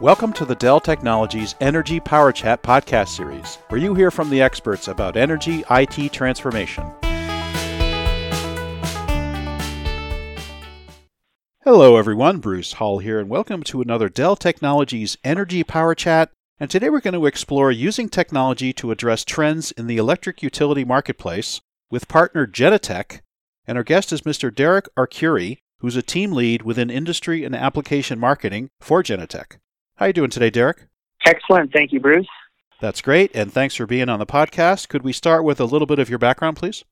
Welcome to the Dell Technologies Energy Power Chat podcast series, where you hear from the experts about energy IT transformation. Hello, everyone. Bruce Hall here, and welcome to another Dell Technologies Energy Power Chat. And today we're going to explore using technology to address trends in the electric utility marketplace with partner Genetec. And our guest is Mr. Derek Arcuri, who's a team lead within industry and application marketing for Genetec. How are you doing today, Derek? Excellent. Thank you, Bruce. That's great, and thanks for being on the podcast. Could we start with a little bit of your background, please?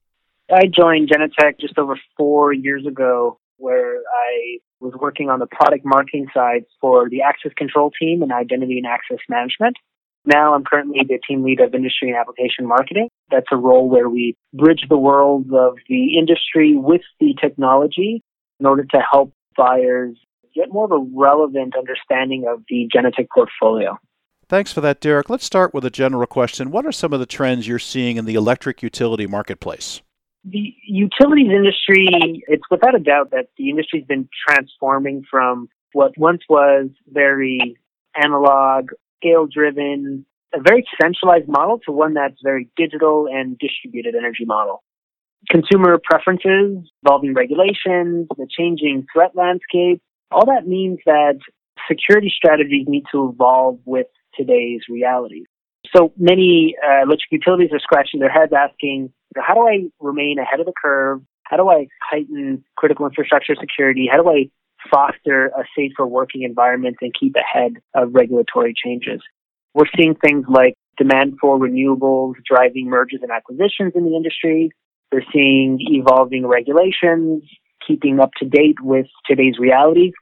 I joined Genetec just over four years ago, where I was working on the product marketing side for the access control team and identity and access management. Now I'm currently the team lead of industry and application marketing. That's a role where we bridge the world of the industry with the technology in order to help buyers get more of a relevant understanding of the Genetec portfolio. Thanks for that, Derek. Let's start with a general question. What are some of the trends you're seeing in the electric utility marketplace? The utilities industry, it's without a doubt that the industry's been transforming from what once was very analog, scale driven, a very centralized model to one that's very digital and distributed energy model. Consumer preferences, evolving regulations, the changing threat landscape, all that means that security strategies need to evolve with today's realities. So many uh, electric utilities are scratching their heads asking, how do I remain ahead of the curve? How do I heighten critical infrastructure security? How do I foster a safer working environment and keep ahead of regulatory changes? We're seeing things like demand for renewables driving mergers and acquisitions in the industry. We're seeing evolving regulations, keeping up to date with today's realities.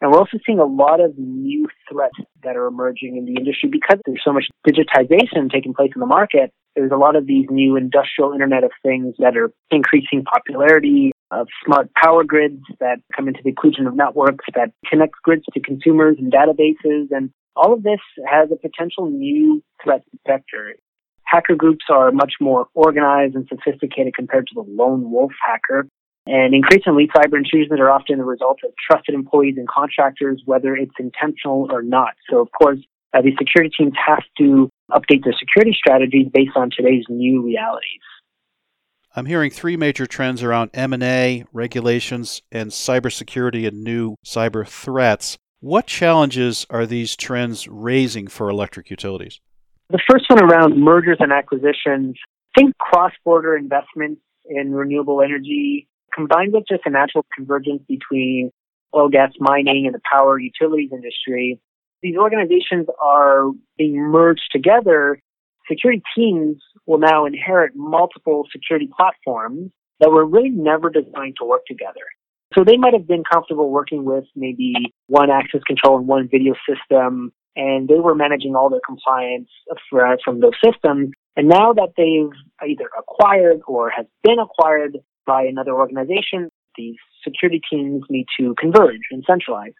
And we're also seeing a lot of new threats that are emerging in the industry because there's so much digitization taking place in the market. There's a lot of these new industrial Internet of Things that are increasing popularity of smart power grids that come into the inclusion of networks that connect grids to consumers and databases. And all of this has a potential new threat vector. Hacker groups are much more organized and sophisticated compared to the lone wolf hacker. And increasingly, cyber intrusions are often the result of trusted employees and contractors, whether it's intentional or not. So, of course, uh, these security teams have to update their security strategies based on today's new realities. I'm hearing three major trends around M&A, regulations, and cybersecurity and new cyber threats. What challenges are these trends raising for electric utilities? The first one around mergers and acquisitions. Think cross-border investments in renewable energy combined with just a natural convergence between oil, gas, mining, and the power utilities industry, these organizations are being merged together. Security teams will now inherit multiple security platforms that were really never designed to work together. So they might have been comfortable working with maybe one access control and one video system, and they were managing all their compliance from those systems. And now that they've either acquired or have been acquired by another organization, these security teams need to converge and centralize.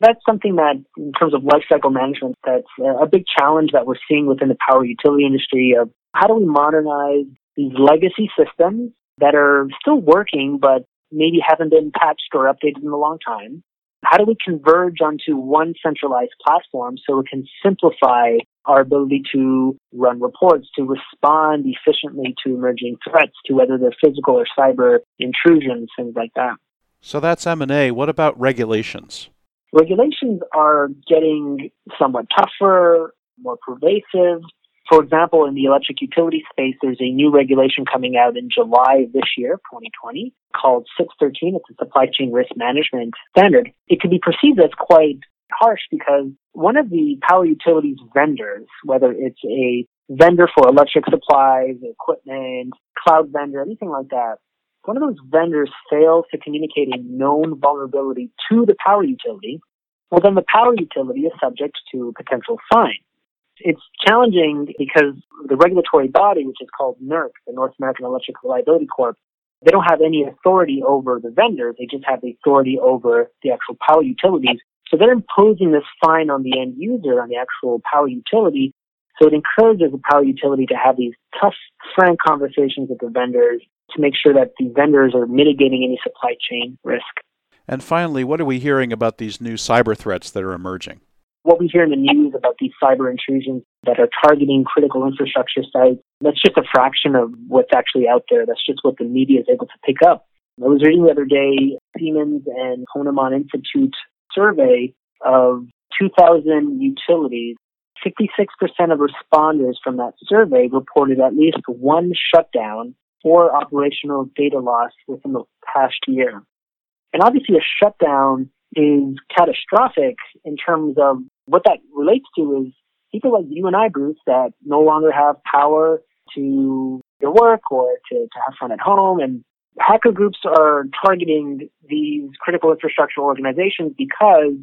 That's something that, in terms of lifecycle management, that's a big challenge that we're seeing within the power utility industry of how do we modernize these legacy systems that are still working, but maybe haven't been patched or updated in a long time how do we converge onto one centralized platform so it can simplify our ability to run reports, to respond efficiently to emerging threats, to whether they're physical or cyber intrusions, things like that. So that's M&A. What about regulations? Regulations are getting somewhat tougher, more pervasive. For example, in the electric utility space, there's a new regulation coming out in July of this year, 2020, called CIP 13. It's a supply chain risk management standard. It can be perceived as quite harsh because one of the power utilities vendors, whether it's a vendor for electric supplies, equipment, cloud vendor, anything like that, one of those vendors fails to communicate a known vulnerability to the power utility, well, then the power utility is subject to a potential fine. It's challenging because the regulatory body, which is called NERC, the North American Electric Reliability Corp, they don't have any authority over the vendors. They just have the authority over the actual power utilities. So they're imposing this fine on the end user, on the actual power utility. So it encourages the power utility to have these tough, frank conversations with the vendors to make sure that the vendors are mitigating any supply chain risk. And finally, what are we hearing about these new cyber threats that are emerging? What we hear in the news about these cyber intrusions that are targeting critical infrastructure sites, that's just a fraction of what's actually out there. That's just what the media is able to pick up. I was reading the other day Siemens and Ponemon Institute survey of 2,000 utilities. 66% of responders from that survey reported at least one shutdown or operational data loss within the past year. And obviously, a shutdown is catastrophic in terms of what that relates to is people like you and I, Bruce, that no longer have power to their work or to, to have fun at home. And hacker groups are targeting these critical infrastructure organizations because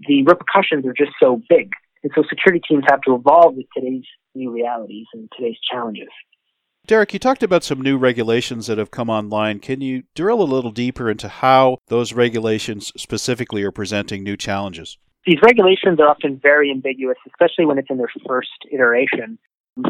the repercussions are just so big. And so security teams have to evolve with today's new realities and today's challenges. Derek, you talked about some new regulations that have come online. Can you drill a little deeper into how those regulations specifically are presenting new challenges? These regulations are often very ambiguous, especially when it's in their first iteration.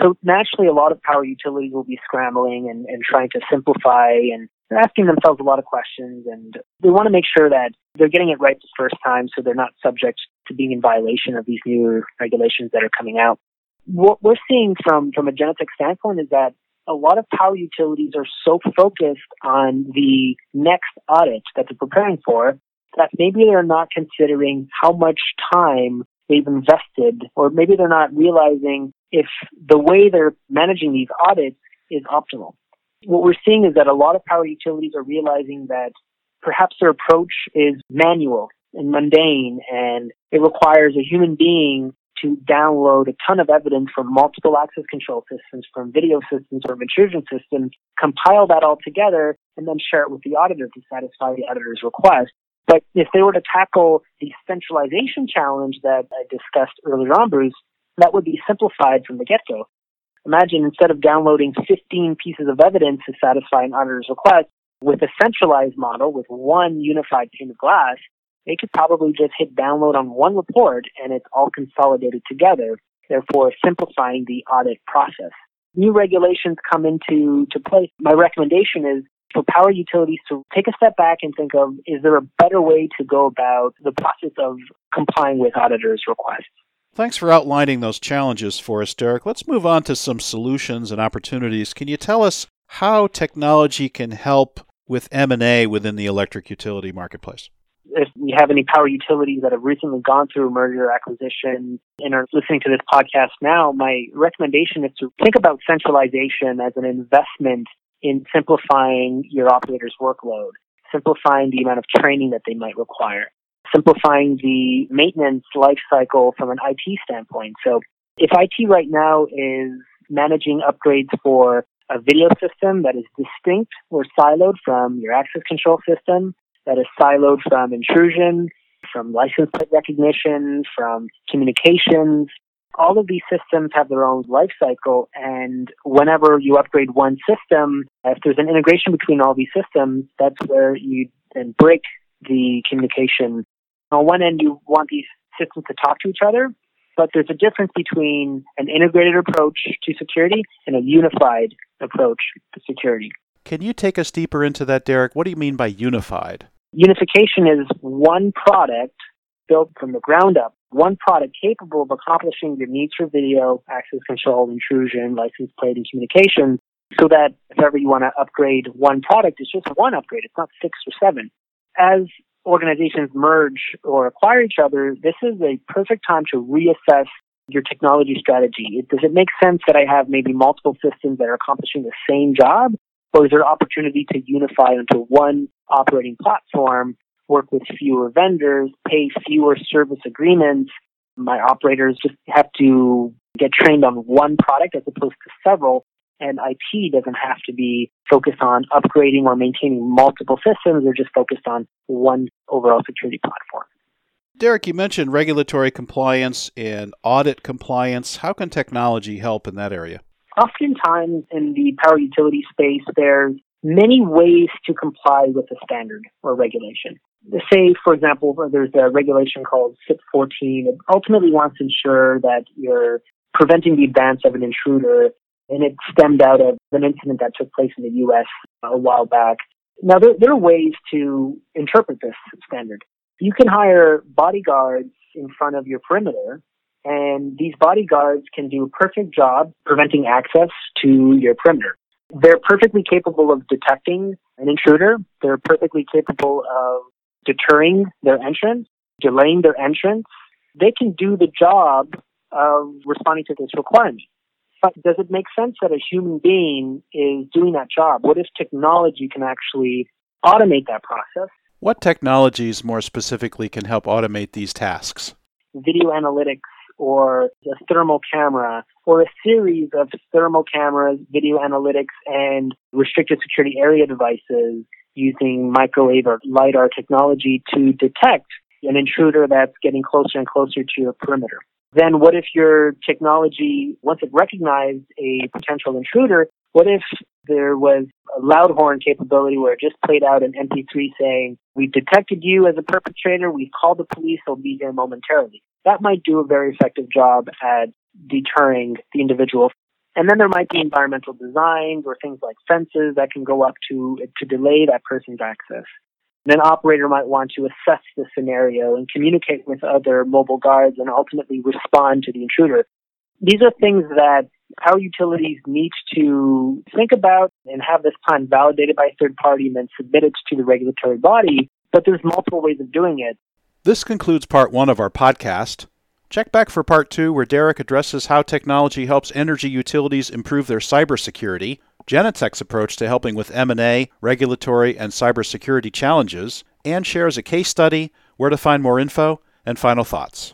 So naturally, a lot of power utilities will be scrambling and, and trying to simplify and they're asking themselves a lot of questions and they want to make sure that they're getting it right the first time so they're not subject to being in violation of these new regulations that are coming out. What we're seeing from, from a Genetec standpoint is that a lot of power utilities are so focused on the next audit that they're preparing for that maybe they're not considering how much time they've invested, or maybe they're not realizing if the way they're managing these audits is optimal. What we're seeing is that a lot of power utilities are realizing that perhaps their approach is manual and mundane and it requires a human being to download a ton of evidence from multiple access control systems, from video systems, or intrusion systems, compile that all together, and then share it with the auditor to satisfy the auditor's request. But if they were to tackle the centralization challenge that I discussed earlier on, Bruce, that would be simplified from the get-go. Imagine instead of downloading 15 pieces of evidence to satisfy an auditor's request, with a centralized model with one unified pane of glass, they could probably just hit download on one report and it's all consolidated together, therefore simplifying the audit process. New regulations come into to play. My recommendation is for power utilities to take a step back and think of is there a better way to go about the process of complying with auditors' requests? Thanks for outlining those challenges for us, Derek. Let's move on to some solutions and opportunities. Can you tell us how technology can help with M&A within the electric utility marketplace? If we have any power utilities that have recently gone through merger acquisition and are listening to this podcast now, my recommendation is to think about centralization as an investment in simplifying your operator's workload, simplifying the amount of training that they might require, simplifying the maintenance life cycle from an IT standpoint. So if IT right now is managing upgrades for a video system that is distinct or siloed from your access control system, that is siloed from intrusion, from license plate recognition, from communications. All of these systems have their own life cycle, and whenever you upgrade one system, if there's an integration between all these systems, that's where you then break the communication. On one end, you want these systems to talk to each other, but there's a difference between an integrated approach to security and a unified approach to security. Can you take us deeper into that, Derek? What do you mean by unified? Unification is one product built from the ground up, one product capable of accomplishing your needs for video, access control, intrusion, license plate, and communication, so that if ever you want to upgrade one product, it's just one upgrade. It's not six or seven. As organizations merge or acquire each other, this is a perfect time to reassess your technology strategy. Does it make sense that I have maybe multiple systems that are accomplishing the same job? Or is there an opportunity to unify into one operating platform, work with fewer vendors, pay fewer service agreements? My operators just have to get trained on one product as opposed to several. And IT doesn't have to be focused on upgrading or maintaining multiple systems. They're just focused on one overall security platform. Derek, you mentioned regulatory compliance and audit compliance. How can technology help in that area? Oftentimes in the power utility space, there's many ways to comply with a standard or regulation. Say, for example, there's a regulation called CIP 14. It ultimately wants to ensure that you're preventing the advance of an intruder, and it stemmed out of an incident that took place in the U.S. a while back. Now, there, there are ways to interpret this standard. You can hire bodyguards in front of your perimeter. And these bodyguards can do a perfect job preventing access to your perimeter. They're perfectly capable of detecting an intruder. They're perfectly capable of deterring their entrance, delaying their entrance. They can do the job of responding to this requirement. But does it make sense that a human being is doing that job? What if technology can actually automate that process? What technologies more specifically can help automate these tasks? Video analytics or a thermal camera or a series of thermal cameras, video analytics, and restricted security area devices using microwave or LiDAR technology to detect an intruder that's getting closer and closer to your perimeter. Then what if your technology, once it recognized a potential intruder, what if there was a loud horn capability where it just played out an MP3 saying, we've detected you as a perpetrator, we've called the police, they'll be here momentarily. That might do a very effective job at deterring the individual. And then there might be environmental designs or things like fences that can go up to, to delay that person's access. And an operator might want to assess the scenario and communicate with other mobile guards and ultimately respond to the intruder. These are things that power utilities need to think about and have this plan validated by a third party and then submitted to the regulatory body. But there's multiple ways of doing it. This concludes part one of our podcast. Check back for part two, where Derek addresses how technology helps energy utilities improve their cybersecurity, Genetec's approach to helping with M&A, regulatory, and cybersecurity challenges, and shares a case study, where to find more info, and final thoughts.